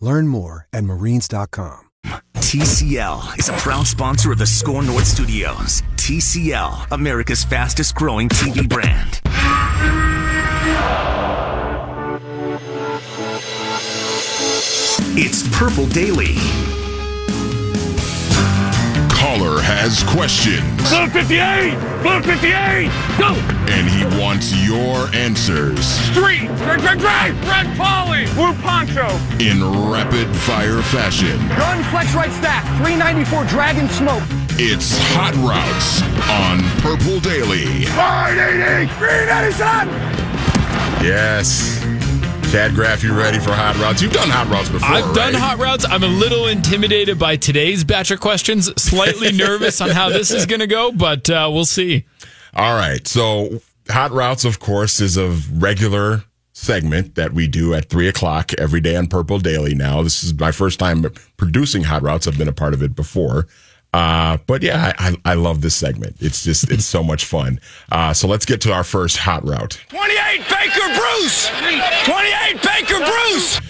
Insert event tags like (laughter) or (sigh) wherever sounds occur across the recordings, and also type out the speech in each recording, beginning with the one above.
Learn more at marines.com. TCL is a proud sponsor of the Score North Studios. TCL, America's fastest growing TV brand. It's Purple Daily. Coller has questions. Blue 58! Blue 58! Go! And he wants your answers. Street! Drag, drag, drag! Red Polly! Blue Poncho! In rapid fire fashion. Gun flex right stack. 394 Dragon Smoke. It's Hot Routes on Purple Daily. 580! Green Edison! Yes. Chad Graff, you ready for hot routes? You've done hot routes before. I've right? done hot routes. I'm a little intimidated by today's batch of questions. Slightly (laughs) nervous on how this is going to go, but uh, we'll see. All right. So, hot routes, of course, is a regular segment that we do at three o'clock every day on Purple Daily. Now, this is my first time producing hot routes. I've been a part of it before. Uh, but yeah, I, I, love this segment. It's just, it's so much fun. Uh, so let's get to our first hot route. 28 Baker Bruce! 28 Baker Bruce!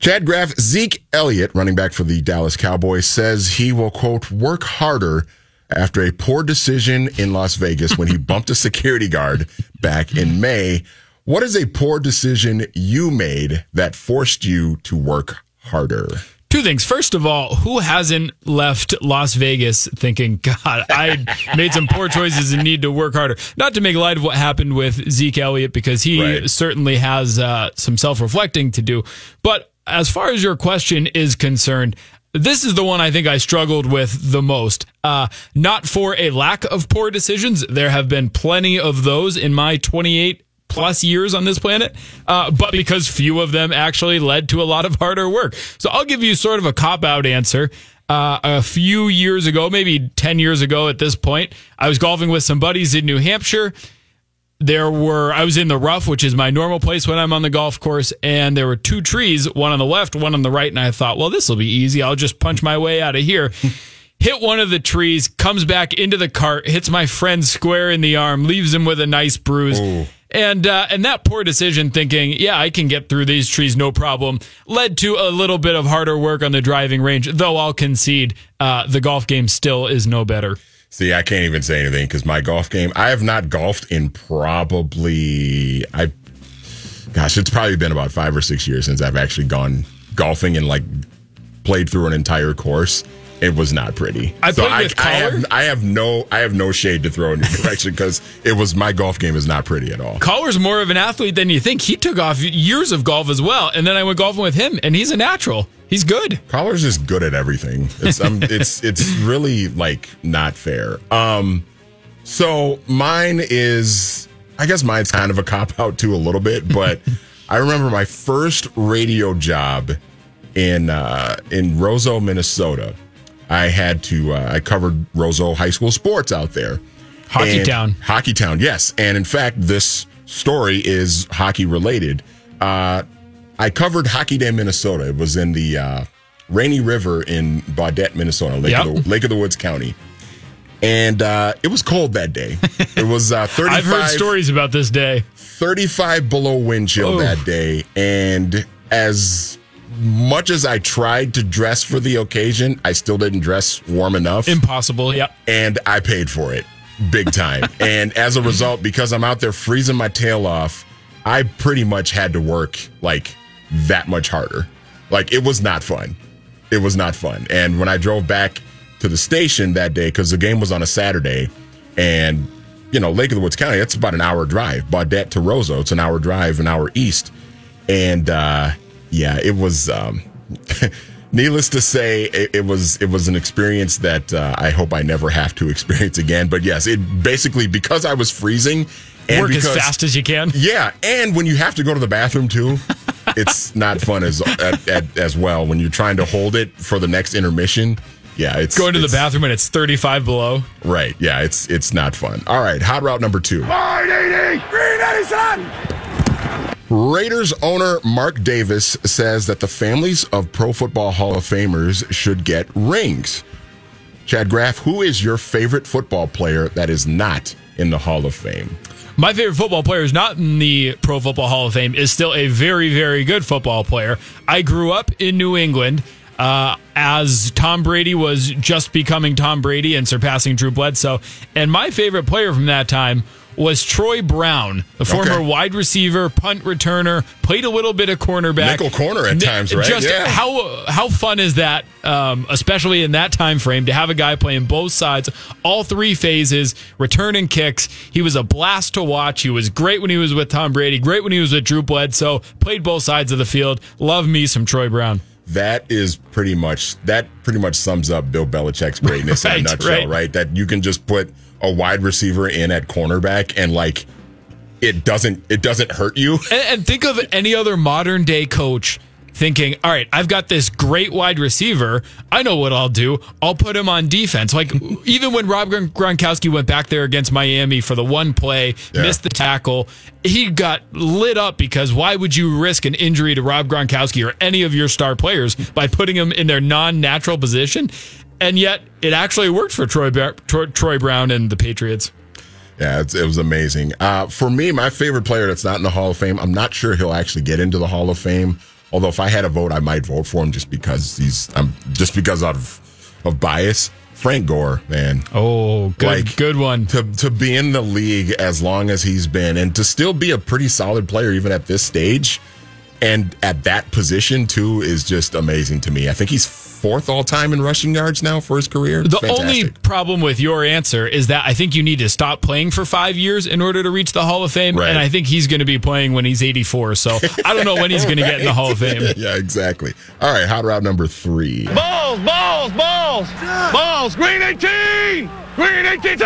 Chad Graff, Zeke Elliott, running back for the Dallas Cowboys, says he will, quote, work harder after a poor decision in Las Vegas when he bumped a security guard back in May. What is a poor decision you made that forced you to work harder? Two things. First of all, who hasn't left Las Vegas thinking, (laughs) God, I made some poor choices and need to work harder? Not to make light of what happened with Zeke Elliott, because he Right. certainly has uh, some self reflecting to do. But as far as your question is concerned, this is the one I think I struggled with the most. Uh, not for a lack of poor decisions. There have been plenty of those in my 28 plus years on this planet, uh, but because few of them actually led to a lot of harder work. So I'll give you sort of a cop out answer. Uh, a few years ago, maybe 10 years ago at this point, I was golfing with some buddies in New Hampshire. There were, I was in the rough, which is my normal place when I'm on the golf course, and there were two trees, one on the left, one on the right. And I thought, well, this will be easy. I'll just punch my way out of here. (laughs) Hit one of the trees, comes back into the cart, hits my friend square in the arm, leaves him with a nice bruise. And uh, and that poor decision, thinking, yeah, I can get through these trees, no problem, led to a little bit of harder work on the driving range. Though I'll concede, uh, the golf game still is no better. See, I can't even say anything because my golf game, I have not golfed in probably, I, gosh, it's probably been about five or six years since I've actually gone golfing and like played through an entire course. It was not pretty. I played I, with I have. I have no, I have no shade to throw in your (laughs) direction because it was my golf game is not pretty at all. Coller's more of an athlete than you think. He took off years of golf as well, and then I went golfing with him, and he's a natural. He's good. Coller's just good at everything. It's um, (laughs) it's it's really like not fair. Um, so mine is, I guess mine's kind of a cop out too a little bit, but (laughs) I remember my first radio job in uh, in Roseau, Minnesota. I had to uh, I covered Roseau High School sports out there. Hockey And- town. Hockey Town, yes. And in fact, this story is hockey related. Uh, I covered Hockey Day, Minnesota. It was in the uh, Rainy River in Baudette, Minnesota, Lake, Yep. of the, Lake of the Woods County. And uh, it was cold that day. It was uh, 35, (laughs) I've heard stories about this day. 35 below wind chill Oh. that day. And as much as I tried to dress for the occasion, I still didn't dress warm enough Impossible. Yep. and I paid for it big time. (laughs) and as a result, because I'm out there freezing my tail off, I pretty much had to work like that much harder. Like it was not fun. it was not fun. And when I drove back to the station that day, because the game was on a Saturday, and you know Lake of the Woods County, it's about an hour drive. Baudette to Roseau, it's an hour drive, an hour east, and uh, yeah, it was. Um, (laughs) needless to say, it, it, was it was an experience that uh, I hope I never have to (laughs) experience again. But yes, it basically because I was freezing. And Work because, as fast as you can. (laughs) Yeah, and when you have to go to the bathroom too, it's not fun as at, at, as well when you're trying to hold it for the next intermission. Yeah, it's going to it's, the bathroom and it's 35 below. Right. Yeah, it's it's not fun. All right, hot route number two. Raiders owner Mark Davis says that the families of Pro Football Hall of Famers should get rings. Chad Graff, who is your favorite football player that is not in the Hall of Fame? My favorite football player is not in the Pro Football Hall of Fame, is still a very, very good football player. I grew up in New England. Uh, as Tom Brady was just becoming Tom Brady and surpassing Drew Bledsoe. And my favorite player from that time was Troy Brown, the former okay. wide receiver, punt returner, played a little bit of cornerback, nickel corner at times, right? Just yeah. how how fun is that, um, especially in that time frame, to have a guy playing both sides, all three phases, returning kicks. He was a blast to watch. He was great when he was with Tom Brady, great when he was with Drew Bledsoe. Played both sides of the field. Love me some Troy Brown that is pretty much that pretty much sums up Bill Belichick's greatness right, in a (laughs) nutshell, right. right? That you can just put a wide receiver in at cornerback and like it doesn't it doesn't hurt you. (laughs) And, and think of any other modern day coach thinking, all right, I've got this great wide receiver. I know what I'll do. I'll put him on defense. Like (laughs) even when Rob Gronkowski went back there against Miami for the one play, yeah. missed the tackle, he got lit up because why would you risk an injury to Rob Gronkowski or any of your star players by putting him in their non-natural position? And yet it actually worked for Troy, Troy, Troy Brown and the Patriots. Yeah, it was amazing. Uh, for me, my favorite player that's not in the Hall of Fame, I'm not sure he'll actually get into the Hall of Fame Although if I had a vote, I might vote for him just because he's I'm just because of of bias. Frank Gore, man. Oh, good, like, good one. To to be in the league as long as he's been, and to still be a pretty solid player even at this stage, and at that position too, is just amazing to me. I think he's fourth all time in rushing yards now for his career. The Fantastic. only problem with your answer is that I think you need to stop playing for five years in order to reach the Hall of Fame. Right. And I think he's going to be playing when he's 84. So I don't know when he's going to get in the Hall of Fame. (laughs) yeah, exactly. All right, hot route number three. Balls, balls, balls, balls. Green 18, green 18.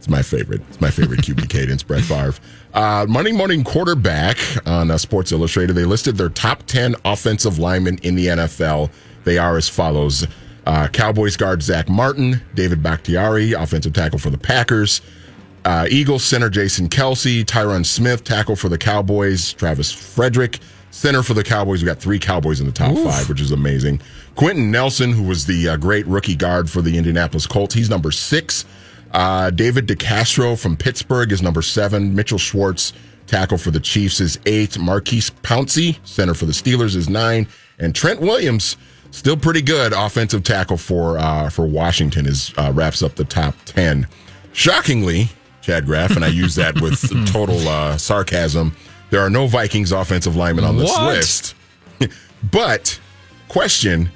It's my favorite. It's my favorite QB (laughs) cadence, Brett Favre. Uh, Monday morning quarterback on uh, Sports Illustrated. They listed their top 10 offensive linemen in the NFL they are as follows uh, Cowboys guard Zach Martin, David Bakhtiari, offensive tackle for the Packers, uh, Eagles center Jason Kelce, Tyron Smith, tackle for the Cowboys, Travis Frederick, center for the Cowboys. We got three Cowboys in the top Oof. five, which is amazing. Quenton Nelson, who was the uh, great rookie guard for the Indianapolis Colts, he's number six. Uh, David DeCastro from Pittsburgh is number seven. Mitchell Schwartz, tackle for the Chiefs, is eight. Maurkice Pouncey, center for the Steelers, is nine. And Trent Williams, still pretty good offensive tackle for uh, for Washington is uh, wraps up the top ten. Shockingly, Chad Graff, and I use that with (laughs) total uh, sarcasm. There are no Vikings offensive linemen on this what? list. (laughs) but question: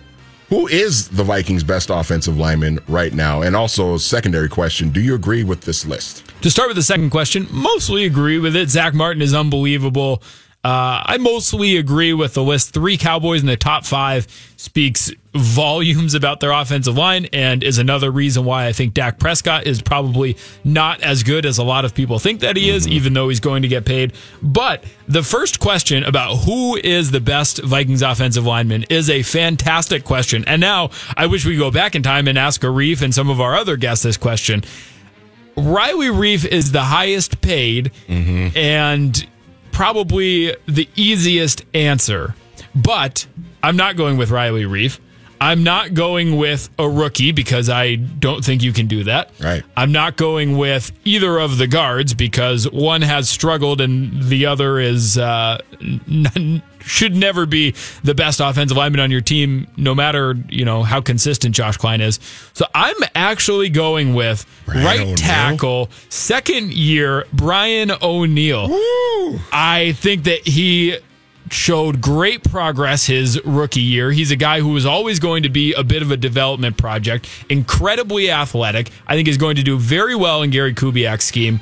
Who is the Vikings' best offensive lineman right now? And also, secondary question: Do you agree with this list? To start with the second question, mostly agree with it. Zach Martin is unbelievable. Uh, I mostly agree with the list. Three Cowboys in the top five speaks volumes about their offensive line and is another reason why I think Dak Prescott is probably not as good as a lot of people think that he is, mm-hmm. even though he's going to get paid. But the first question about who is the best Vikings offensive lineman is a fantastic question. And now I wish we go back in time and ask Arif and some of our other guests this question. Riley Reiff is the highest paid, mm-hmm. and probably the easiest answer. But I'm not going with Riley Reiff. I'm not going with a rookie because I don't think you can do that. Right. I'm not going with either of the guards because one has struggled and the other is uh, n- should never be the best offensive lineman on your team, no matter you know how consistent Josh Kline is. So I'm actually going with Brian right tackle, second year Brian O'Neill. Woo! I think that he showed great progress his rookie year. He's a guy who was always going to be a bit of a development project, incredibly athletic. I think is going to do very well in Gary Kubiak's scheme.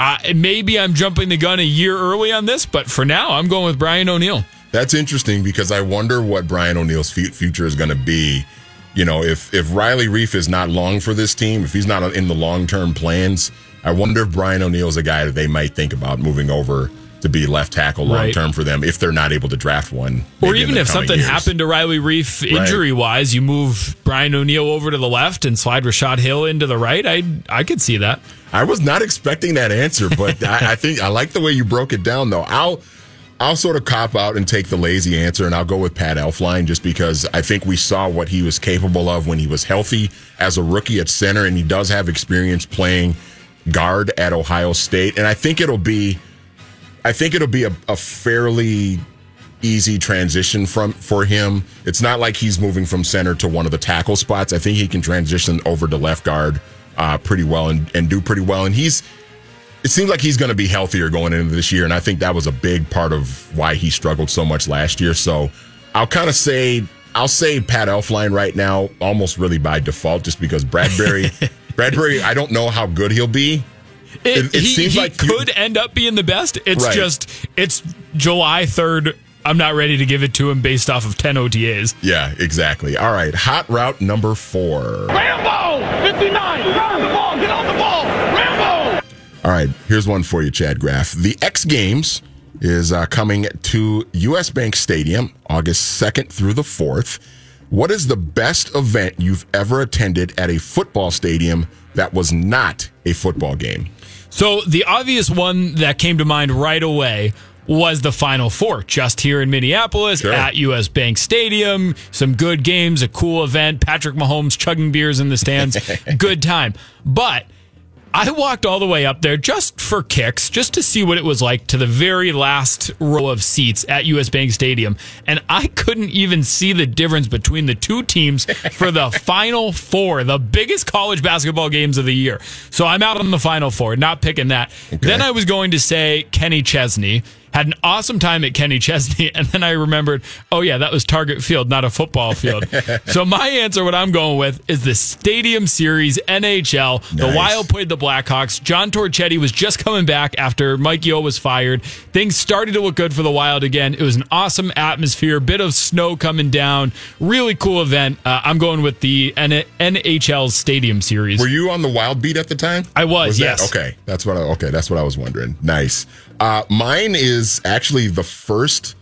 Uh, maybe I'm jumping the gun a year early on this, but for now, I'm going with Brian O'Neill. That's interesting because I wonder what Brian O'Neill's future is going to be. You know, if if Riley Reiff is not long for this team, if he's not in the long term plans, I wonder if Brian O'Neill is a guy that they might think about moving over to be left tackle long term right. for them if they're not able to draft one. Or even if something years. happened to Riley Reiff injury wise, you move Brian O'Neill over to the left and slide Rashad Hill into the right. I I could see that. I was not expecting that answer, but I, I think I like the way you broke it down though. I'll I'll sort of cop out and take the lazy answer, and I'll go with Pat Elflein just because I think we saw what he was capable of when he was healthy as a rookie at center, and he does have experience playing guard at Ohio State, and I think it'll be, I think it'll be a, a fairly easy transition from for him. It's not like he's moving from center to one of the tackle spots. I think he can transition over to left guard uh, pretty well and, and do pretty well, and he's it seems like he's going to be healthier going into this year, and I think that was a big part of why he struggled so much last year. So I'll kind of say I'll say Pat Elflein right now, almost really by default, just because Bradbury, (laughs) Bradbury, I don't know how good he'll be. It, it, it he, seems he like could you, end up being the best. It's right. just it's July third. I'm not ready to give it to him based off of 10 OTAs. Yeah, exactly. All right, hot route number four. Rambo, 59, grab the ball, get on the ball, Rambo. All right, here's one for you, Chad Graff. The X Games is uh, coming to US Bank Stadium August 2nd through the 4th. What is the best event you've ever attended at a football stadium that was not a football game? So, the obvious one that came to mind right away was the Final Four just here in Minneapolis sure. at US Bank Stadium. Some good games, a cool event. Patrick Mahomes chugging beers in the stands. (laughs) good time. But I walked all the way up there just for kicks, just to see what it was like to the very last row of seats at US Bank Stadium. And I couldn't even see the difference between the two teams for the (laughs) Final Four, the biggest college basketball games of the year. So I'm out on the Final Four, not picking that. Okay. Then I was going to say Kenny Chesney had an awesome time at Kenny Chesney, (laughs) and then I remembered, oh yeah, that was Target Field, not a football field. (laughs) so my answer, what I'm going with, is the Stadium Series NHL. Nice. The Wild played the Blackhawks. John Torchetti was just coming back after Mike Yeo was fired. Things started to look good for the Wild again. It was an awesome atmosphere, bit of snow coming down, really cool event. Uh, I'm going with the N- NHL Stadium Series. Were you on the Wild beat at the time? I was. was yes. That? Okay, that's what. I, okay, that's what I was wondering. Nice. Uh, mine is actually the first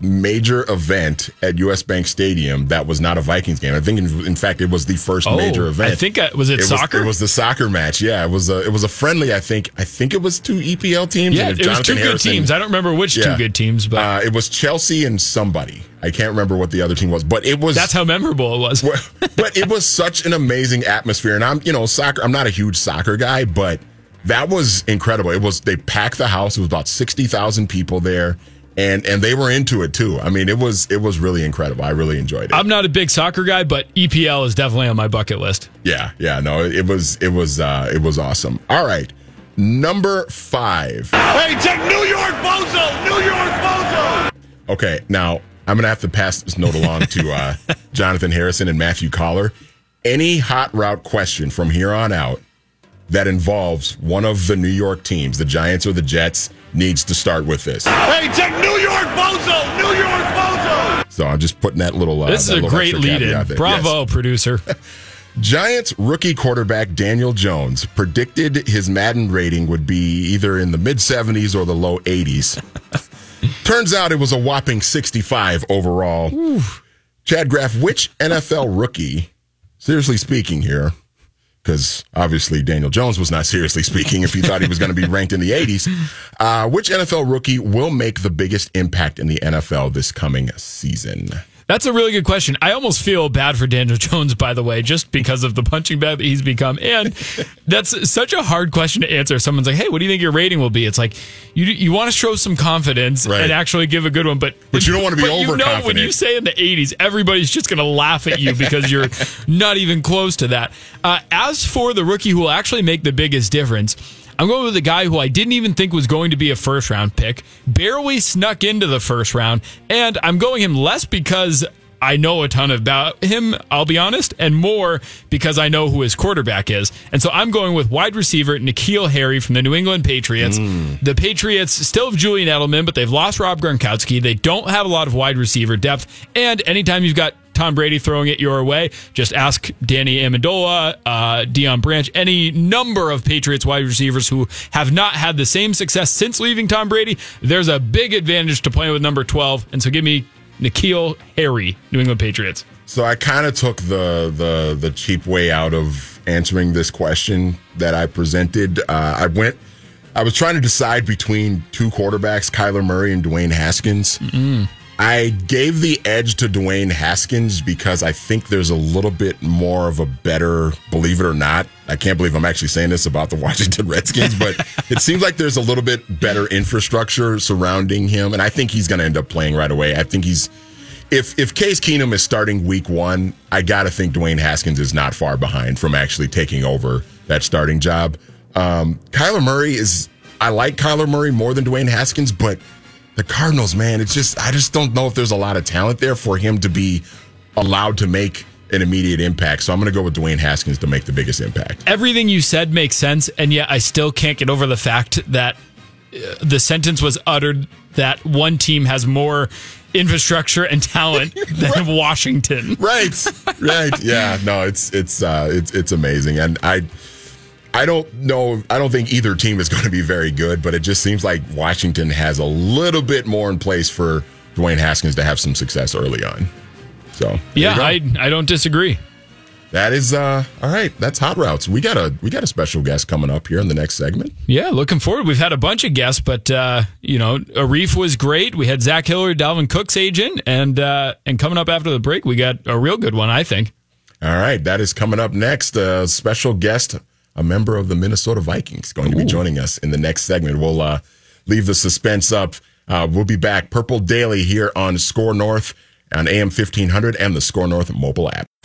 major event at US Bank Stadium that was not a Vikings game. I think, in, in fact, it was the first oh, major event. I think uh, was it, it soccer? Was, it was the soccer match. Yeah, it was a it was a friendly. I think I think it was two EPL teams. Yeah, it was two Harrison, good teams. I don't remember which yeah, two good teams, but uh, it was Chelsea and somebody. I can't remember what the other team was, but it was. That's how memorable it was. (laughs) but it was such an amazing atmosphere, and I'm you know soccer. I'm not a huge soccer guy, but that was incredible. It was they packed the house. It was about sixty thousand people there, and and they were into it too. I mean, it was it was really incredible. I really enjoyed it. I'm not a big soccer guy, but EPL is definitely on my bucket list. Yeah, yeah, no, it was it was uh, it was awesome. All right, number five. Hey, check New York Bozo, New York Bozo. Okay, now I'm gonna have to pass this note along to uh, (laughs) Jonathan Harrison and Matthew Coller. Any hot route question from here on out that involves one of the New York teams, the Giants or the Jets, needs to start with this. Hey, check New York Bozo! New York Bozo! So I'm just putting that little. Uh, this is a great lead in. Bravo, yes. producer. (laughs) Giants rookie quarterback Daniel Jones predicted his Madden rating would be either in the mid 70s or the low 80s. (laughs) Turns out it was a whopping 65 overall. Chad Graff, which NFL rookie, seriously speaking here, because obviously Daniel Jones was not seriously speaking if he thought he was going to be (laughs) ranked in the 80s. Uh, which NFL rookie will make the biggest impact in the NFL this coming season? That's a really good question. I almost feel bad for Daniel (laughs) Jones, by the way, just because of the punching bag that he's become. And (laughs) that's such a hard question to answer. Someone's like, "Hey, what do you think your rating will be?" It's like you you want to show some confidence right. and actually give a good one, but but you don't want to be overconfident. You know, when you say in the '80s, everybody's just going to laugh at you because you're (laughs) not even close to that. Uh, as for the rookie who will actually make the biggest difference. I'm going with a guy who I didn't even think was going to be a first round pick, barely snuck into the first round, and I'm going him less because I know a ton about him, I'll be honest, and more because I know who his quarterback is. And so I'm going with wide receiver N'Keal Harry from the New England Patriots. Mm. The Patriots still have Julian Edelman, but they've lost Rob Gronkowski. They don't have a lot of wide receiver depth. And anytime you've got Tom Brady throwing it your way, just ask Danny Amendola, uh, Deion Branch, any number of Patriots wide receivers who have not had the same success since leaving Tom Brady. There's a big advantage to playing with number 12. And so give me N'Keal Harry, New England Patriots. So I kind of took the the the cheap way out of answering this question that I presented. Uh, I went. I was trying to decide between two quarterbacks, Kyler Murray and Dwayne Haskins. mm I gave the edge to Dwayne Haskins because I think there's a little bit more of a better, believe it or not. I can't believe I'm actually saying this about the (laughs) Washington Redskins, but it seems like there's a little bit better infrastructure surrounding him. And I think he's going to end up playing right away. I think he's, if, if Case Keenum is starting week one, I got to think Dwayne Haskins is not far behind from actually taking over that starting job. Um, Kyler Murray is, I like Kyler Murray more than Dwayne Haskins, but the Cardinals, man, it's just I just don't know if there's a lot of talent there for him to be allowed to make an immediate impact. So I'm going to go with Dwayne Haskins to make the biggest impact. Everything you said makes sense, and yet I still can't get over the fact that uh, the sentence was uttered that one team has more infrastructure and talent (laughs) than right. Washington. Right. Right. Yeah. No, it's it's uh it's it's amazing. And I I don't know. I don't think either team is (laughs) going to be very good, but it just seems like Washington has a little bit more in place for Dwayne Haskins to have some success early on. So yeah, I I don't disagree. That is uh all right. That's hot routes. We got a we got a special guest coming up here in the next segment. Yeah, looking forward. We've had a bunch of guests, but uh, you know, Arif was great. We had Zach Hiller, Dalvin Cook's agent, and uh, and coming up after the break, we got a real good one, I think. All right, that is coming up next. A special guest a member of the Minnesota Vikings, going to be joining us in the next segment. We'll uh, leave the suspense up. Uh, we'll be back. Purple Daily here on Score North on AM 1500 and the Score North mobile app.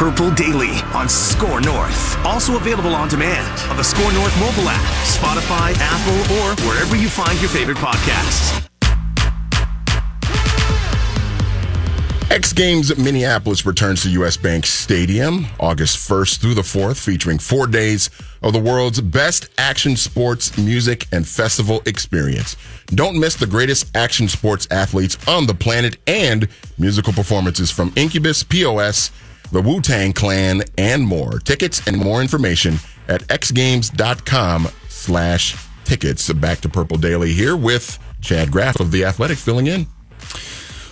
Purple Daily on Score North. Also available on demand on the Score North mobile app, Spotify, Apple, or wherever you find your favorite podcasts. X Games Minneapolis returns to US Bank Stadium August 1st through the 4th, featuring four days of the world's best action sports, music, and festival experience. Don't miss the greatest action sports athletes on the planet and musical performances from Incubus, POS, the Wu Tang Clan, and more. Tickets and more information at xgames.com slash tickets. Back to Purple Daily here with Chad Graff of The Athletic filling in.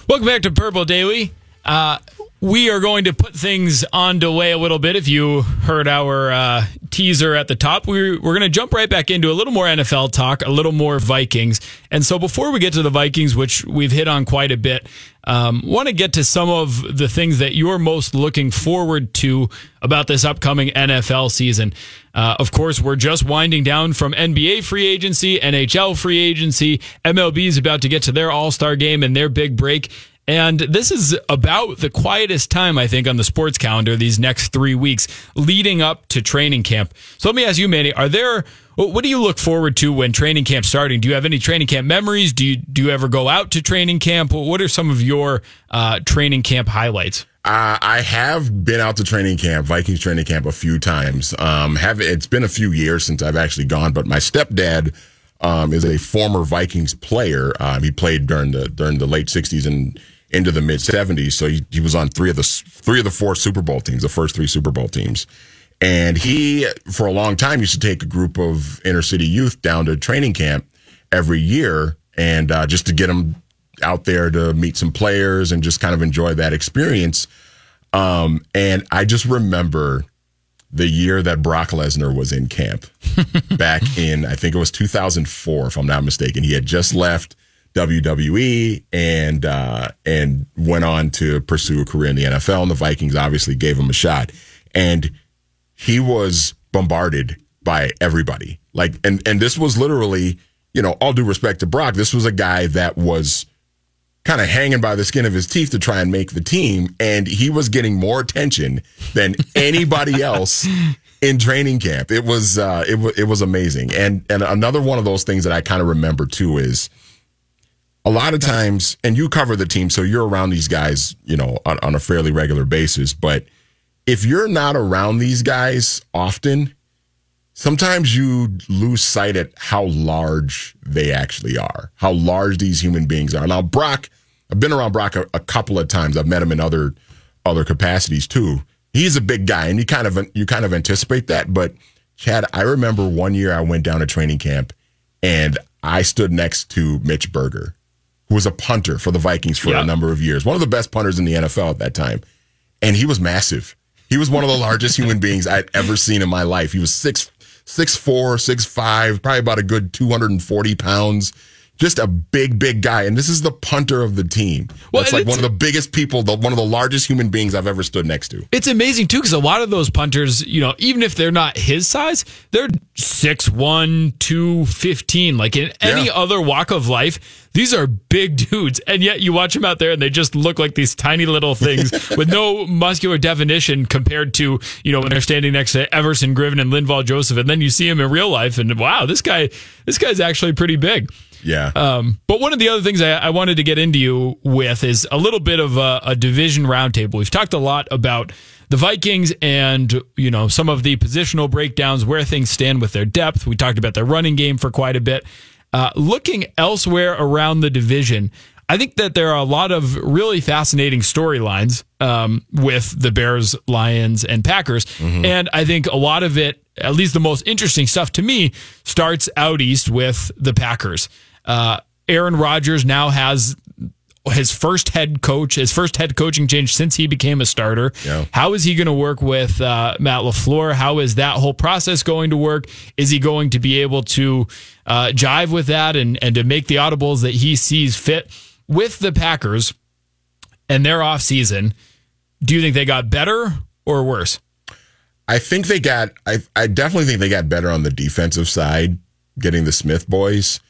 Welcome back to Purple Daily. Uh, we are going to put things on delay a little bit. If you heard our uh, teaser at the top, we're, we're going to jump right back into a little more NFL talk, a little more Vikings. And so before we get to the Vikings, which we've hit on quite a bit, um, want to get to some of the things that you're most looking forward to about this upcoming NFL season. Uh, of course, we're just winding down from NBA free agency, NHL free agency. MLB is about to get to their All Star game and their big break. And this is about the quietest time, I think, on the sports calendar these next three weeks leading up to training camp. So let me ask you, Manny, are there, what do you look forward to when training camp's starting? Do you have any training camp memories? Do you, do you ever go out to training camp? What are some of your uh, training camp highlights? Uh, I have been out to training camp, Vikings training camp, a few times. Um, have it's been a few years since I've actually gone, but my stepdad um, is a former Vikings player. Um, he played during the during the late '60s and into the mid 70s. So he, he was on three of the three of the four Super Bowl teams, the first three Super Bowl teams. And he, for a long time, used to take a group of inner city youth down to training camp every year, and uh, just to get them out there to meet some players and just kind of enjoy that experience. Um, and I just remember the year that Brock Lesnar was in camp (laughs) back in, I think it was 2004, if I'm not mistaken. He had just left WWE and uh, and went on to pursue a career in the NFL. And the Vikings obviously gave him a shot, and he was bombarded by everybody. Like, and and this was literally, you know, all due respect to Brock, this was a guy that was kind of hanging by the skin of his teeth to try and make the team, and he was getting more attention than (laughs) anybody else in training camp. It was uh, it was it was amazing, and and another one of those things that I kind of remember too is a lot of times, and you cover the team, so you're around these guys, you know, on, on a fairly regular basis. But if you're not around these guys often, sometimes you lose sight at how large they actually are, how large these human beings are. Now, Brock, I've been around Brock a, a couple of times. I've met him in other other capacities too. He's a big guy, and you kind of you kind of anticipate that. But Chad, I remember one year I went down to training camp, and I stood next to Mitch Berger who was a punter for the Vikings for a number of years, one of the best punters in the NFL at that time. And he was massive. He was one of the largest (laughs) human beings I'd ever seen in my life. He was six, six four, six five, probably about a good 240 pounds just a big, big guy. And this is the punter of the team. Well, it's like it's, one of the biggest people, the, one of the largest human beings I've ever stood next to. It's amazing, too, because a lot of those punters, you know, even if they're not his size, they're 6'1, 215. Like in any yeah. other walk of life, these are big dudes. And yet you watch them out there and they just look like these tiny little things (laughs) with no muscular definition compared to, you know, when they're standing next to Everson Griffen and Linval Joseph. And then you see him in real life and wow, this guy, this guy's actually pretty big. Yeah. Um, but one of the other things I, I, wanted to get into you with is a little bit of a, a division roundtable. We've talked a lot about the Vikings and you know some of the positional breakdowns, where things stand with their depth. We talked about their running game for quite a bit. Uh, looking elsewhere around the division, I think that there are a lot of really fascinating storylines um, with the Bears, Lions, and Packers. Mm-hmm. And I think a lot of it, at least the most interesting stuff to me, starts out east with the Packers. Uh, Aaron Rodgers now has his first head coach, his first head coaching change since he became a starter. Yeah. How is he going to work with uh, Matt LaFleur? How is that whole process going to work? Is he going to be able to uh, jive with that and, and to make the audibles that he sees fit with the Packers and their offseason? Do you think they got better or worse? I think they got, I, I definitely think they got better on the defensive side, getting the Smith boys.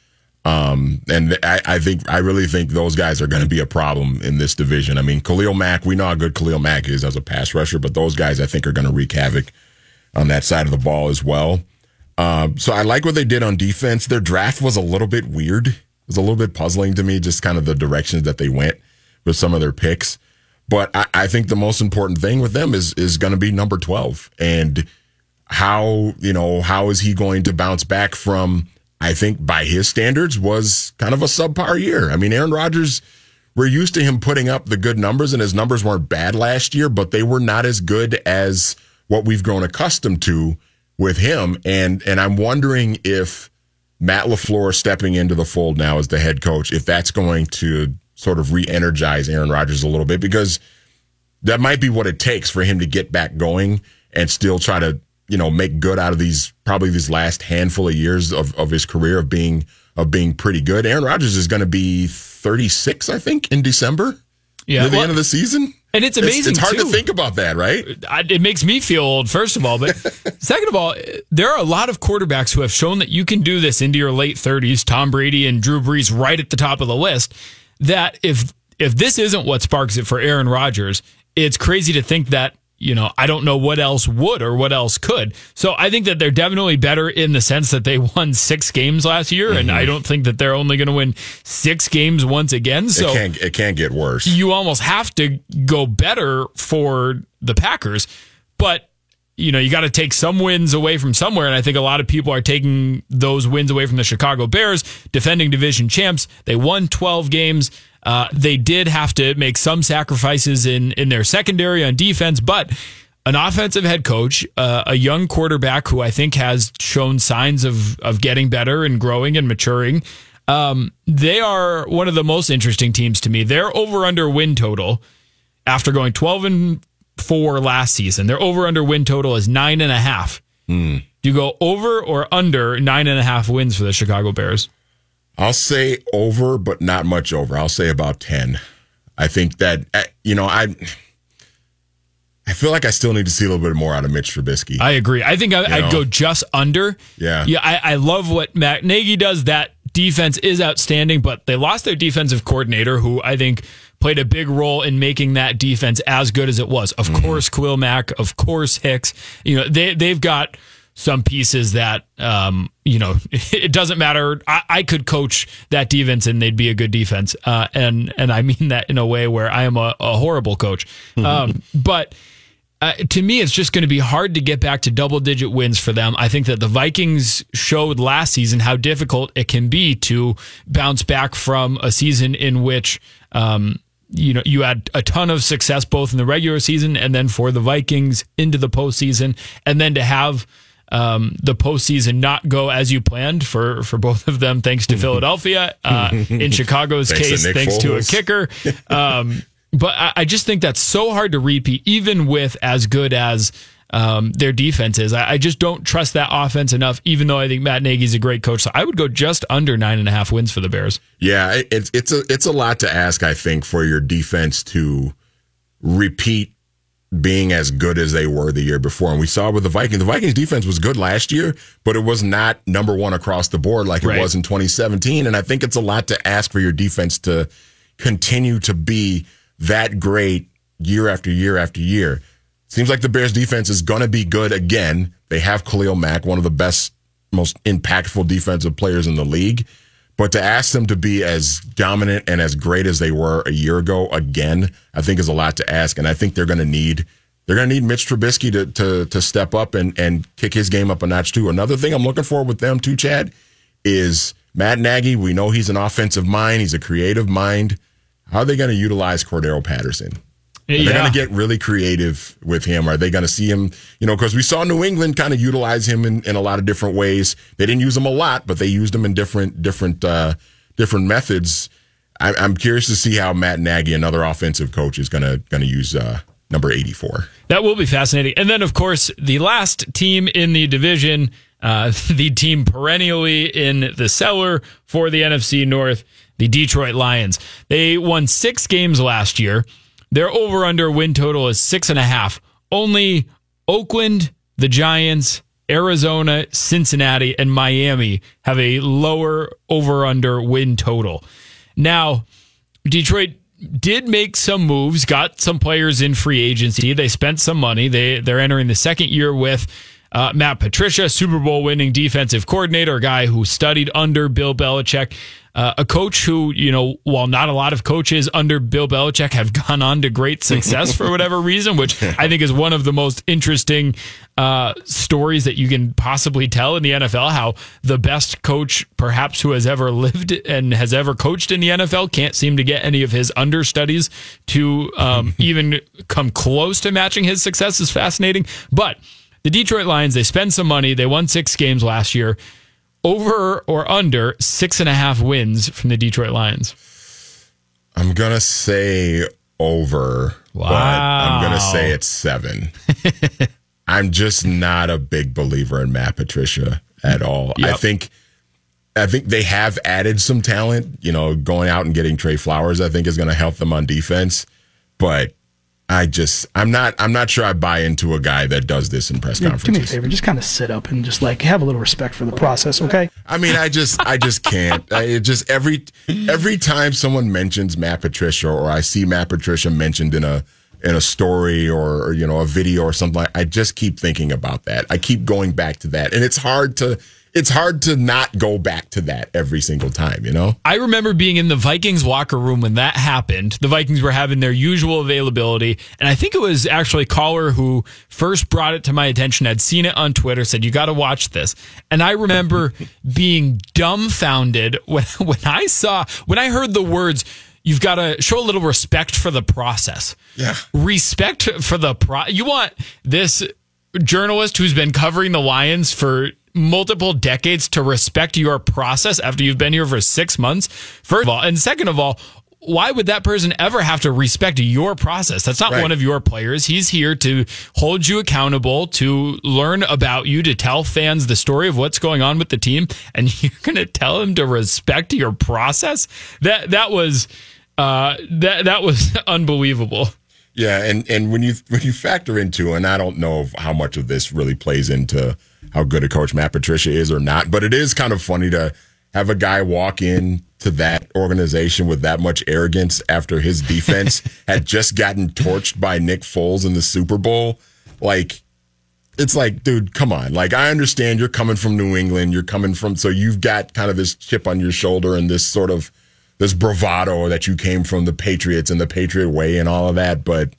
Um, and I, I, think I really think those guys are going to be a problem in this division. I mean, Khalil Mack, we know how good Khalil Mack is as a pass rusher, but those guys I think are going to wreak havoc on that side of the ball as well. Uh, so I like what they did on defense. Their draft was a little bit weird. It was a little bit puzzling to me, just kind of the directions that they went with some of their picks. But I, I think the most important thing with them is is going to be number twelve and how you know how is he going to bounce back from I think by his standards was kind of a subpar year. I mean, Aaron Rodgers, we're used to him putting up the good numbers, and his numbers weren't bad last year, but they were not as good as what we've grown accustomed to with him. And and I'm wondering if Matt LaFleur stepping into the fold now as the head coach, if that's going to sort of re-energize Aaron Rodgers a little bit, because that might be what it takes for him to get back going and still try to you know, make good out of these probably these last handful of years of, of his career of being of being pretty good. Aaron Rodgers is going to be 36, I think, in December. Yeah, near the well, end of the season. And it's amazing. It's, it's hard too. to think about that, right? It makes me feel old, first of all. But (laughs) second of all, there are a lot of quarterbacks who have shown that you can do this into your late 30s. Tom Brady and Drew Brees right at the top of the list. That if if this isn't what sparks it for Aaron Rodgers, it's crazy to think that you know, I don't know what else would or what else could. So I think that they're definitely better in the sense that they (laughs) won six games last year, mm-hmm. and I don't think that they're only going to win six games once again. So it can't, it can't get worse. You almost have to go better for the Packers, but you know, you got to take some wins away from somewhere. And I think a lot of people are taking those wins away from the Chicago Bears, defending division champs. They won 12 games. Uh, they did have to make some sacrifices in in their secondary on defense, but an offensive head coach, uh, a young quarterback who I think has shown signs of of getting better and growing and maturing. Um, they are one of the most interesting teams to me. Their over under win total after going 12 and four last season. Their over under win total is nine and a half. Mm. Do you go over or under nine and a half wins for the Chicago Bears? I'll say over, but not much over. I'll say about 10. I think that, uh, you know, I. I feel like I still need to see a little bit more out of Mitch Trubisky. I agree. I think I, would go just under. Yeah. Yeah. I, I love what Matt Nagy does. That defense is outstanding, but they lost their defensive coordinator, who I think played a big role in making that defense as good as it was. Of mm-hmm. course, Khalil Mack, of course, Hicks. You know, they they've got some pieces that um, you know (laughs) it doesn't matter. I, I, could coach that defense and they'd be a good defense, uh, and and I mean that in a way where I am a, a horrible coach. Mm-hmm. Um, but uh, to me, it's just going to be hard to get back to double digit wins for them. I think that the Vikings showed last season how difficult it can be to bounce back from a season in which, um, you know, you had a ton of success both in the regular season and then for the Vikings into the postseason, and then to have um, the postseason not go as you planned for for both of them, thanks to (laughs) Philadelphia. Uh, in (laughs) Chicago's thanks case, to thanks Foles. to a kicker. (laughs) Um, but I, I, just think that's so hard to repeat, even with as good as um, their defense is. I, I, just don't trust that offense enough, even though I think Matt Nagy's a great coach. So I would go just under nine and a half wins for the Bears. Yeah, it's it's a it's a lot to ask, I think, for your defense to repeat being as good as they were the year before. And we saw with the Vikings, the Vikings defense was good last year, but it was not number one across the board like it right. was in 2017. And I think it's a lot to ask for your defense to continue to be that great year after year after year. Seems like the Bears defense is going to be good again. They have Khalil Mack, one of the best, most impactful defensive players in the league. But to ask them to be as dominant and as great as they were a year ago again, I think is a lot to ask. And I think they're going to need they're going to need Mitch Trubisky to to to step up and and kick his game up a notch too. Another thing I'm looking for with them too, Chad, is Matt Nagy. We know he's an offensive mind. He's a creative mind. How are they going to utilize Cordarrelle Patterson? Are they Yeah. going to get really creative with him? Are they going to see him? You know, because we saw New England kind of utilize him in, in a lot of different ways. They didn't use him a lot, but they used him in different different uh, different methods. I, I'm curious to see how Matt Nagy, another offensive coach, is going to going to use uh, number 84. That will be fascinating. And then, of course, the last team in the division, uh, (laughs) the team perennially in the cellar for the NFC North, the Detroit Lions. They won six games last year. Their over under win total is six and a half. Only Oakland, the Giants, Arizona, Cincinnati, and Miami have a lower over under win total. Now, Detroit did make some moves, got some players in free agency. They spent some money. They they're entering the second year with uh, Matt Patricia, Super Bowl winning defensive coordinator, a guy who studied under Bill Belichick, uh, a coach who you know while not a lot of coaches under Bill Belichick have (laughs) gone on to great success for whatever (laughs) reason, which I think is one of the most interesting uh, stories that you can possibly tell in the NFL. How the best coach, perhaps who has ever (laughs) lived and has ever coached in the NFL, can't seem to get any of his understudies to um, even come close to matching his success is fascinating. But the Detroit Lions, they spend some money. They won six games last year. Over or under six and a half wins from the Detroit Lions. I'm gonna say over. But I'm gonna say it's seven. (laughs) I'm just not a big believer in Matt Patricia at all. I think I think they have added some talent. You know, going out and getting Trey Flowers, I think is gonna help them on defense. But I just I'm not I'm not sure I buy into a guy that does this in press Yeah, do me a conferences. favor, just kind of sit up and just like have a little respect for the process, okay? I mean, I just, I just can't. I it just every every time someone mentions Matt Patricia or I see Matt Patricia mentioned in a in a story or, or, you know a video or something, like, I just keep thinking about that. I keep going back to that, and it's hard to it's hard to not go back to that every single time. You know. I remember being in the Vikings locker room when that happened. The Vikings were having their usual availability. And I think it was actually Coller who first brought it to my attention. I'd seen it on Twitter, said, You got to watch this. And I remember (laughs) being dumbfounded when, (laughs) when I saw, when I heard the words, You've got to show a little respect for the process. Yeah. Respect for the pro. You want this journalist who's been covering the Lions for multiple decades to respect your process after you've been here for six months, first of all. And second of all, why would that person ever have to respect your process? That's not Right. one of your players. He's here to hold you accountable, to learn about you, to tell fans the story of what's going on with the team, and (laughs) you're going to tell him to respect your process? That that was uh, that that was (laughs) unbelievable. Yeah, and and when you when you factor into, and I don't know how much of this really plays into how good a coach Matt Patricia is or not, but it is kind of funny to have a guy walk in to that organization with that much arrogance after his defense (laughs) had just gotten torched by Nick Foles in the Super Bowl. Like, it's like, dude, come on. Like, I understand you're coming from New England, you're coming from, so you've got kind of this chip on your shoulder and this sort of this bravado that you came from the Patriots and the Patriot way and all of that, but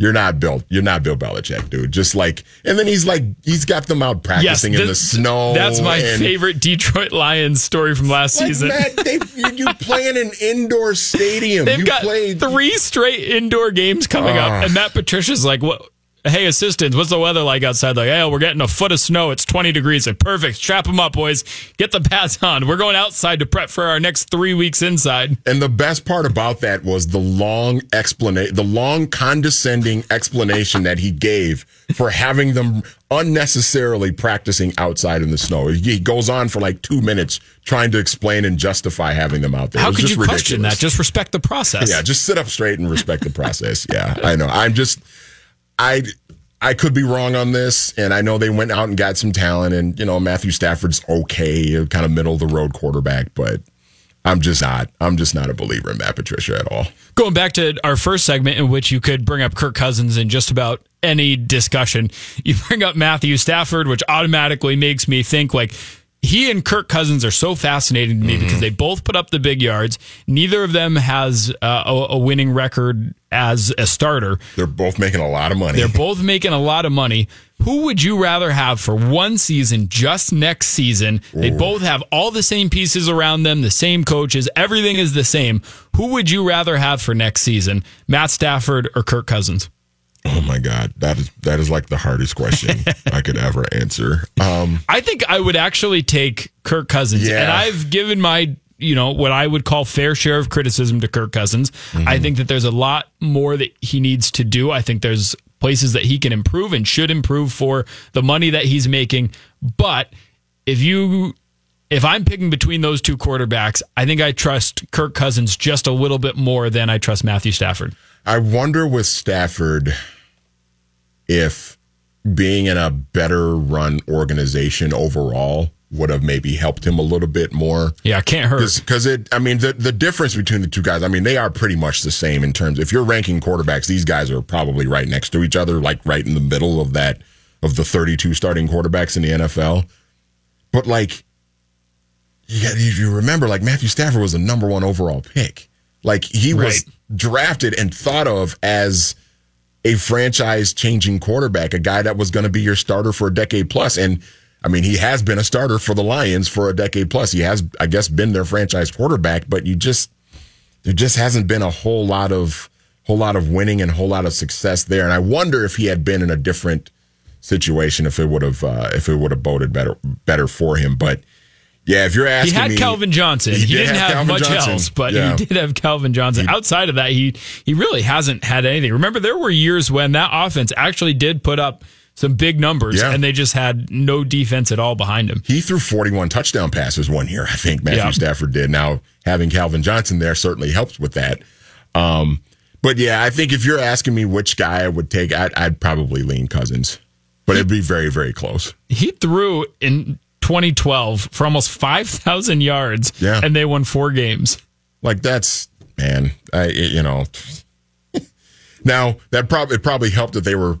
you're not Bill. You're not Bill Belichick, dude. Just like, and then he's like, he's got them out practicing in the snow. That's my favorite Detroit Lions story from last Like, season. Matt, they, you, you play in an indoor stadium. They've you got played three straight indoor games coming Ah. up, and Matt Patricia's like, "What? Hey, assistants, what's the weather like outside?" Like, "Hey, we're getting a foot of snow. It's twenty degrees. Like, perfect. Strap them up, boys. Get the pads on. We're going outside to prep for our next three weeks inside." And the best part about that was the long explanation, the long condescending explanation that he gave for having them unnecessarily practicing outside in the snow. He goes on for like two minutes trying to explain and justify having them out there. How could you just question that? Just respect the process. Yeah, just sit up straight and respect the process. Yeah, I know. I'm just, I, I could be wrong on this, and I know they went out and got some talent, and you know Matthew Stafford's okay, kind of middle of the road quarterback, but I'm just not. I'm just not a believer in Matt Patricia at all. Going back to our first segment, in which you could bring up Kirk Cousins in just about any discussion, you bring up Matthew Stafford, which automatically makes me think like he and Kirk Cousins are so fascinating to me because they both put up the big yards. Neither of them has uh, a, a winning record as a starter. They're both making a lot of money. They're both (laughs) making a lot of money. Who would you rather have for one season, just next season? They both have all the same pieces around them, the same coaches, everything is the same. Who would you rather have for next season, Matt Stafford or Kirk Cousins? Oh my god, that is that is like the hardest question (laughs) I could ever answer. Um, I think I would actually take Kirk Cousins. Yeah. And I've given my, you know, what I would call fair share of criticism to Kirk Cousins. I think that there's a lot more that he needs to do. I think there's places that he can improve and should improve for the money that he's making. But if you if I'm picking between those two quarterbacks, I think I trust Kirk Cousins just a little bit more than I trust Matthew Stafford. I wonder with Stafford if being in a better run organization overall would have maybe helped him a little bit more. Yeah, can't hurt. Because it, I mean, the the difference between the two guys, I mean, they are pretty much the same in terms. If you're ranking quarterbacks, these guys are probably right next to each other, like right in the middle of that of the 32 starting quarterbacks in the NFL. But like, you got you, remember, like Matthew Stafford was a number one overall pick. Like he was drafted and thought of as a franchise changing quarterback, a guy that was going to be your starter for a decade plus. And I mean, he has been a starter for the Lions for a decade plus. He has, I guess, been their franchise quarterback, but you just, there just hasn't been a whole lot of, whole lot of winning and a whole lot of success there. And I wonder if he had been in a different situation, if it would have, uh, if it would have boded better, better for him. But yeah, if you're asking, He had me, Calvin Johnson. He He, did didn't have have, much Johnson. else, but Yeah. he did have Calvin Johnson. Outside of that, he he really hasn't had anything. Remember, there were years when that offense actually did put up some big numbers, Yeah. and they just had no defense at all behind him. He threw 41 touchdown passes one year, I think Matthew Yeah. Stafford did. Now, having Calvin Johnson there certainly helps with that. Um, but yeah, I think if you're asking me which guy I would take, I'd, I'd probably lean Cousins, but it'd be very, very close. He threw in 2012 for almost 5,000 yards, Yeah. and they won four games. Like that's, man, I, you know. (laughs) now, that probably, it probably helped that they were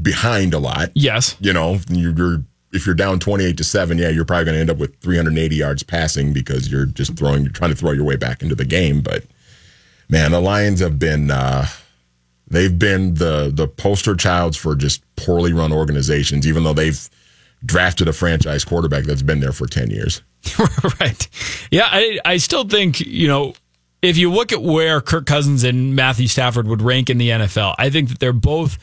behind a lot. Yes. You know, you- you're, if you're down 28 to 7, yeah, you're probably going to end up with 380 yards passing because you're just throwing, you're trying to throw your way back into the game. But man, the Lions have been, uh, they've been the, the poster childs for just poorly run organizations, even though they've drafted a franchise quarterback that's been there for 10 years. (laughs) right. Yeah, I, I still think, you know, if you look at where Kirk Cousins and Matthew Stafford would rank in the NFL, I think that they're both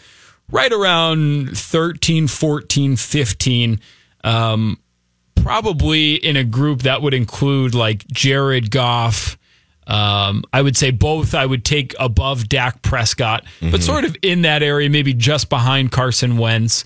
right around 13, 14, 15. Um, probably in a group that would include like Jared Goff, Um, I would say both I would take above Dak Prescott, but sort of in that area, maybe just behind Carson Wentz.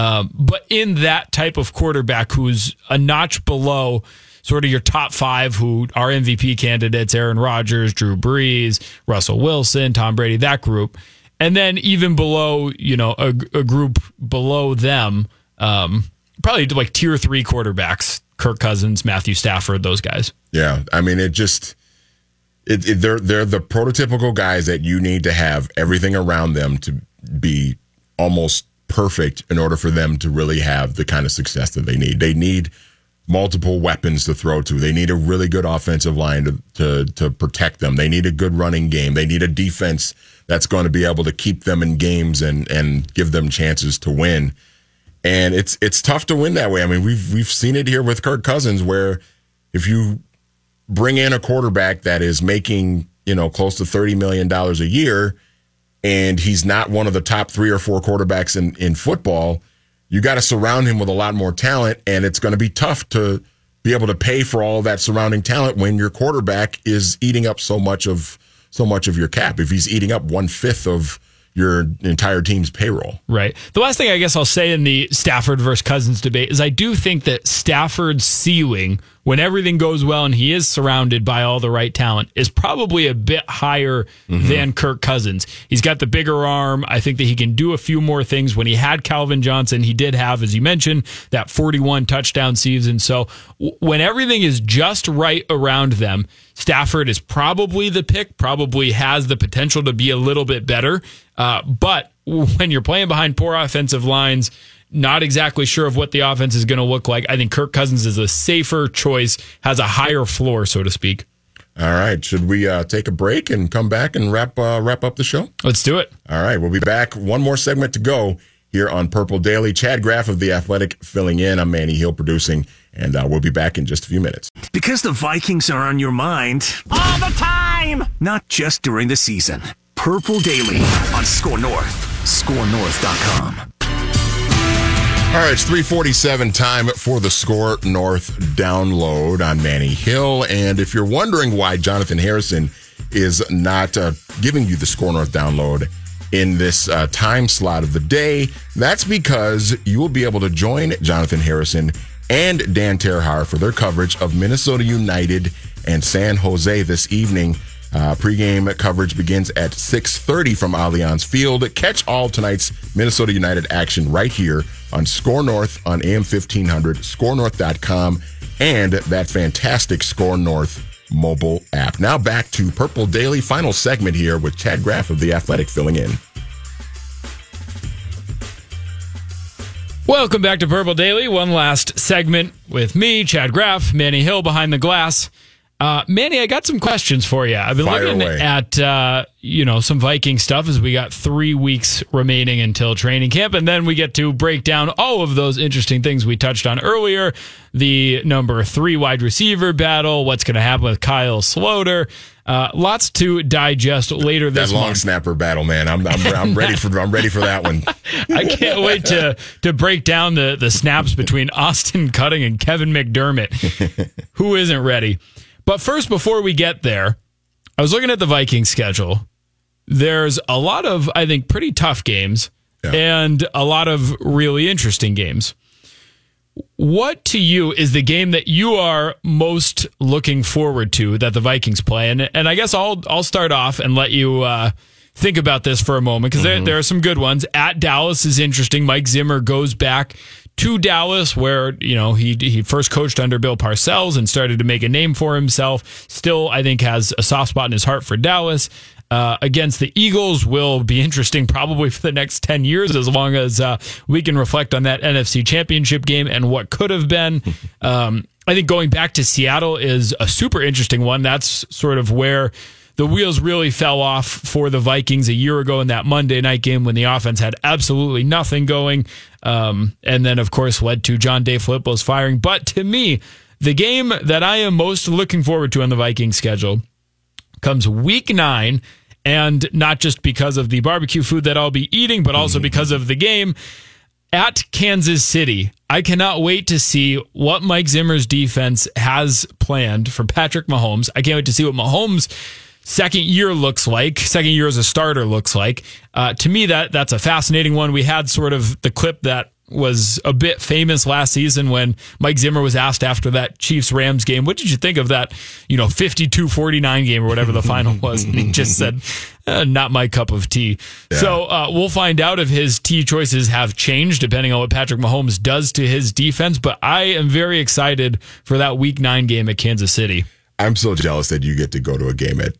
Um, but in that type of quarterback who's a notch below sort of your top five who are MVP candidates Aaron Rodgers, Drew Brees, Russell Wilson, Tom Brady, that group. And then even below, you know, a, a group below them, um, probably like tier three quarterbacks, Kirk Cousins, Matthew Stafford, those guys. Yeah, I mean, it just it, it, they're they're the prototypical guys that you need to have everything around them to be almost perfect in order for them to really have the kind of success that they need. They need multiple weapons to throw to. They need a really good offensive line to to, to protect them. They need a good running game. They need a defense that's going to be able to keep them in games and and give them chances to win. And it's it's tough to win that way. I mean, we've we've seen it here with Kirk Cousins where if you bring in a quarterback that is making, you know, close to 30 million dollars a year and he's not one of the top 3 or 4 quarterbacks in in football, you got to surround him with a lot more talent and it's going to be tough to be able to pay for all that surrounding talent when your quarterback is eating up so much of so much of your cap. If he's eating up one fifth of your entire team's payroll. Right. The last thing I guess I'll say in the Stafford versus Cousins debate is I do think that Stafford's ceiling, when everything goes well and he is surrounded by all the right talent, is probably a bit higher than Kirk Cousins. He's got the bigger arm. I think that he can do a few more things. When he had Calvin Johnson, he did have, as you mentioned, that 41 touchdown season. So w- when everything is just right around them, Stafford is probably the pick, probably has the potential to be a little bit better. Uh, but when you're playing behind poor offensive lines, not exactly sure of what the offense is going to look like. I think Kirk Cousins is a safer choice, has a higher floor, so to speak. All right, should we uh, take a break and come back and wrap uh, wrap up the show? Let's do it. All right, we'll be back. One more segment to go here on Purple Daily. Chad Graff of the Athletic filling in. I'm Manny Hill producing, and uh, we'll be back in just a few minutes. Because the Vikings are on your mind All the time! not just during the season. Purple Daily on Score North. ScoreNorth.com. All right, it's 347 time for the Score North download on Manny Hill. And if you're wondering why Jonathan Harrison is not uh, giving you the Score North download in this uh, time slot of the day, that's because you will be able to join Jonathan Harrison and Dan Terhar for their coverage of Minnesota United and San Jose this evening. Uh, pregame coverage begins at 6.30 from Allianz Field. Catch all tonight's Minnesota United action right here on Score North on AM 1500, scorenorth.com, and that fantastic Score North mobile app. Now back to Purple Daily, final segment here with Chad Graff of The Athletic filling in. Welcome back to Purple Daily. One last segment with me, Chad Graff, Manny Hill behind the glass. Uh, Manny, I got some questions for you. I've been Fire looking away. at uh, you know some Viking stuff as we got three weeks remaining until training camp, and then we get to break down all of those interesting things we touched on earlier. The number three wide receiver battle, what's going to happen with Kyle Sloter. Uh, lots to digest later That this long month. snapper battle, man. I'm, I'm, I'm (laughs) ready for I'm ready for that one. (laughs) I can't wait to to break down the the snaps between Austin Cutting and Kevin McDermott. (laughs) Who isn't ready? But first, before we get there, I was looking at the Viking schedule. There's a lot of, I think, pretty tough games Yeah. and a lot of really interesting games. What to you is the game that you are most looking forward to that the Vikings play? And and I guess I'll I'll start off and let you uh, think about this for a moment because there, there are some good ones. At Dallas is interesting. Mike Zimmer goes back to Dallas, where you know he he first coached under Bill Parcells and started to make a name for himself. Still, I think has a soft spot in his heart for Dallas. Uh, against the Eagles will be interesting probably for the next 10 years as long as uh, we can reflect on that NFC championship game and what could have been. (laughs) Um, I think going back to Seattle is a super interesting one. That's sort of where the wheels really fell off for the Vikings a year ago in that Monday night game when the offense had absolutely nothing going. Um, and then, of course, led to John DeFilippo's firing. But to me, the game that I am most looking forward to on the Vikings schedule comes week nine. And not just because of the barbecue food that I'll be eating, but also because of the game. at Kansas City. I cannot wait to see what Mike Zimmer's defense has planned for Patrick Mahomes. I can't wait to see what Mahomes' second year looks like, second year as a starter looks like. Uh, to me, that that's a fascinating one. We had sort of the clip that was a bit famous last season when Mike Zimmer was asked after that Chiefs Rams game, what did you think of that, you know, 52 49 game or whatever the final (laughs) was? And he just said, uh, not my cup of tea. Yeah. So uh, we'll find out if his tea choices have changed depending on what Patrick Mahomes does to his defense. But I am very excited for that week nine game at Kansas City. I'm so jealous that you get to go to a game at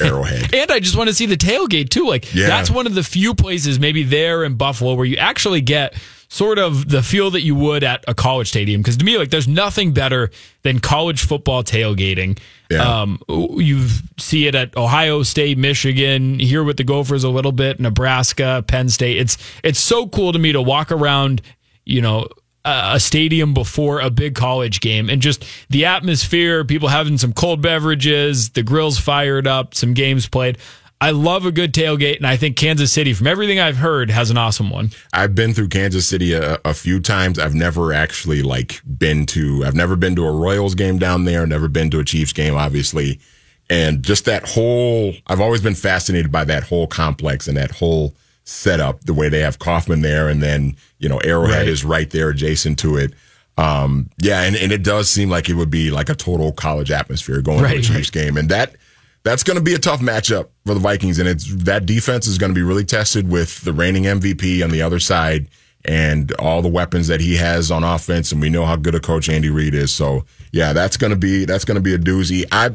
Arrowhead. (laughs) and I just want to see the tailgate too. Like yeah. that's one of the few places maybe there in Buffalo where you actually get sort of the feel that you would at a college stadium. Because to me, like, there's nothing better than college football tailgating. Yeah. Um, you see it at Ohio State, Michigan, here with the Gophers a little bit, Nebraska, Penn State. It's it's so cool to me to walk around, you know, a stadium before a big college game and just the atmosphere, people having some cold beverages, the grills fired up, some games played. I love a good tailgate, and I think Kansas City, from everything I've heard, has an awesome one. I've been through Kansas City a, a, few times. I've never actually like been to. I've never been to a Royals game down there. Never been to a Chiefs game, obviously, and just that whole. I've always been fascinated by that whole complex and that whole setup. The way they have Kauffman there, and then you know Arrowhead right. is right there adjacent to it. Um, yeah, and, and it does seem like it would be like a total college atmosphere going right, to a Chiefs right. game, and that that's going to be a tough matchup for the Vikings, and it's that defense is going to be really tested with the reigning MVP on the other side and all the weapons that he has on offense, and we know how good a coach Andy Reid is. So yeah, that's going to be that's going to be a doozy. I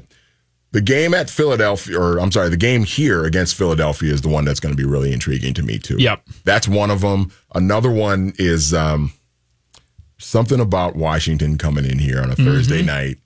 the game at Philadelphia, or I'm sorry, the game here against Philadelphia is the one that's going to be really intriguing to me too. Yep, that's one of them. Another one is um, something about Washington coming in here on a mm-hmm. Thursday night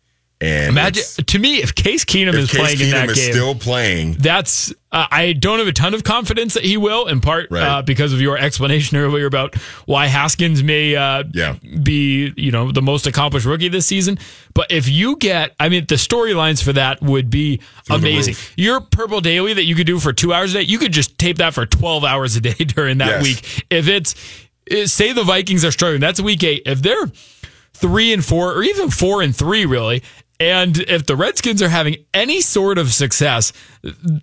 and imagine to me if Case Keenum is Case playing Keenum in that is game, still playing. That's uh, I don't have a ton of confidence that he will, in part right. uh, because of your explanation earlier about why Haskins may uh, yeah. be you know the most accomplished rookie this season. But if you get, I mean, the storylines for that would be Through amazing. Your purple daily that you could do for two hours a day, you could just tape that for twelve hours a day (laughs) during that yes. week. If it's say the Vikings are struggling, that's week eight. If they're three and four, or even four and three, really, and if the Redskins are having any sort of success,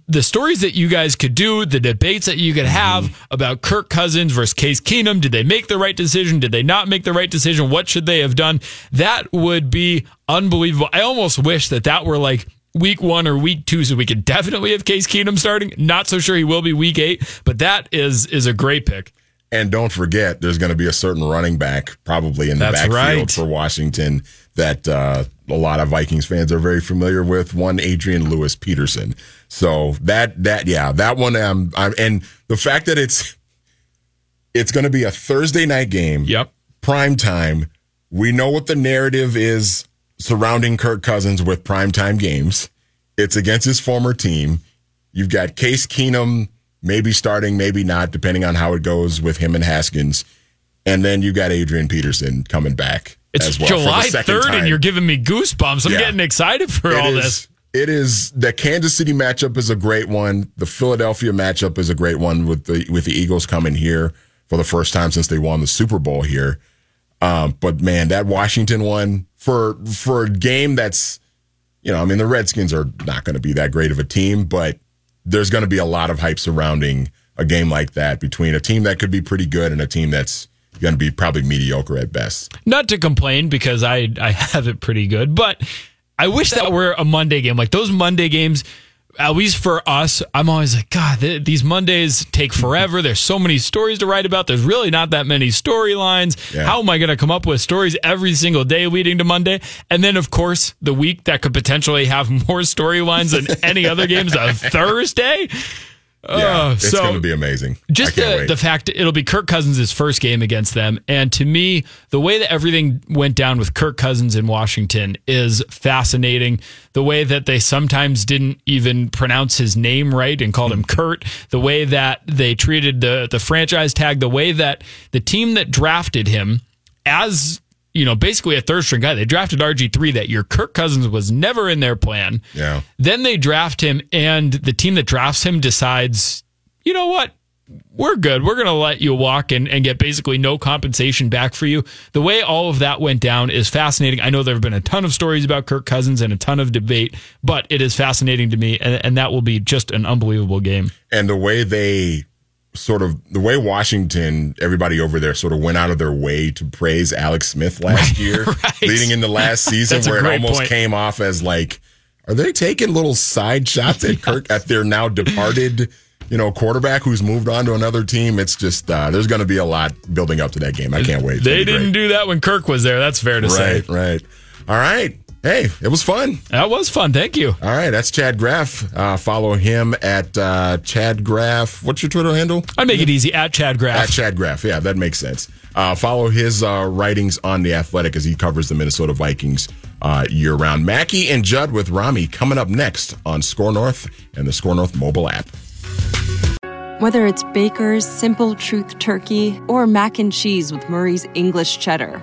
the stories that you guys could do, the debates that you could have mm-hmm. about Kirk Cousins versus Case Keenum, did they make the right decision? Did they not make the right decision? What should they have done? That would be unbelievable. I almost wish that that were like week one or week two, so we could definitely have Case Keenum starting. Not so sure he will be week eight, but that is is a great pick. And don't forget, there's going to be a certain running back probably in the That's backfield right. for Washington that uh, a lot of Vikings fans are very familiar with. One Adrian Lewis Peterson. So that that yeah, that one. Um, I'm, and the fact that it's it's going to be a Thursday night game. Yep, prime time. We know what the narrative is surrounding Kirk Cousins with primetime games. It's against his former team. You've got Case Keenum maybe starting, maybe not, depending on how it goes with him and Haskins. And then you've got Adrian Peterson coming back. It's well July 3rd, and you're giving me goosebumps. I'm yeah. getting excited for it all is, this. It is the Kansas City matchup is a great one. The Philadelphia matchup is a great one with the with the Eagles coming here for the first time since they won the Super Bowl here. Um, but man, that Washington one for for a game that's you know, I mean, the Redskins are not going to be that great of a team, but there's going to be a lot of hype surrounding a game like that between a team that could be pretty good and a team that's going to be probably mediocre at best. Not to complain because I I have it pretty good, but I wish that were a Monday game. Like those Monday games, at least for us, I'm always like, God, th- these Mondays take forever. (laughs) There's so many stories to write about. There's really not that many storylines. Yeah. How am I going to come up with stories every single day leading to Monday? And then, of course, the week that could potentially have (laughs) more storylines than any other games, a (laughs) Thursday. Yeah, uh, it's so going to be amazing. Just the, the fact it'll be Kirk Cousins' first game against them. And to me, the way that everything went down with Kirk Cousins in Washington is fascinating. The way that they sometimes didn't even pronounce his name right and called him Kurt. The way that they treated the, the franchise tag. The way that the team that drafted him as you know, basically a third string guy. They drafted RG3 that year. Kirk Cousins was never in their plan. Yeah. Then they draft him, and the team that drafts him decides, you know what? we're good. We're going to let you walk and, and get basically no compensation back for you. The way all of that went down is fascinating. I know there have been a ton of stories about Kirk Cousins and a ton of debate, but it is fascinating to me, and, and that will be just an unbelievable game. And the way they sort of the way Washington, everybody over there sort of went out of their way to praise Alex Smith last right, (laughs) year, right. leading into last (laughs) season, where it almost point. came off as like, are they taking little side shots at (laughs) Kirk at their now departed? You know, quarterback who's moved on to another team. It's just uh, there's going to be a lot building up to that game. I can't wait. They didn't do that when Kirk was there. That's fair to right, say. Right, right. All right. Hey, it was fun. That was fun. Thank you. All right, that's Chad Graff. Uh, follow him at uh, Chad Graff. What's your Twitter handle? I make it easy at Chad Graff. At Chad Graff. Yeah, that makes sense. Uh, follow his uh, writings on the Athletic as he covers the Minnesota Vikings uh, year round. Mackey and Judd with Rami coming up next on Score North and the Score North mobile app. Whether it's Baker's Simple Truth Turkey or mac and cheese with Murray's English Cheddar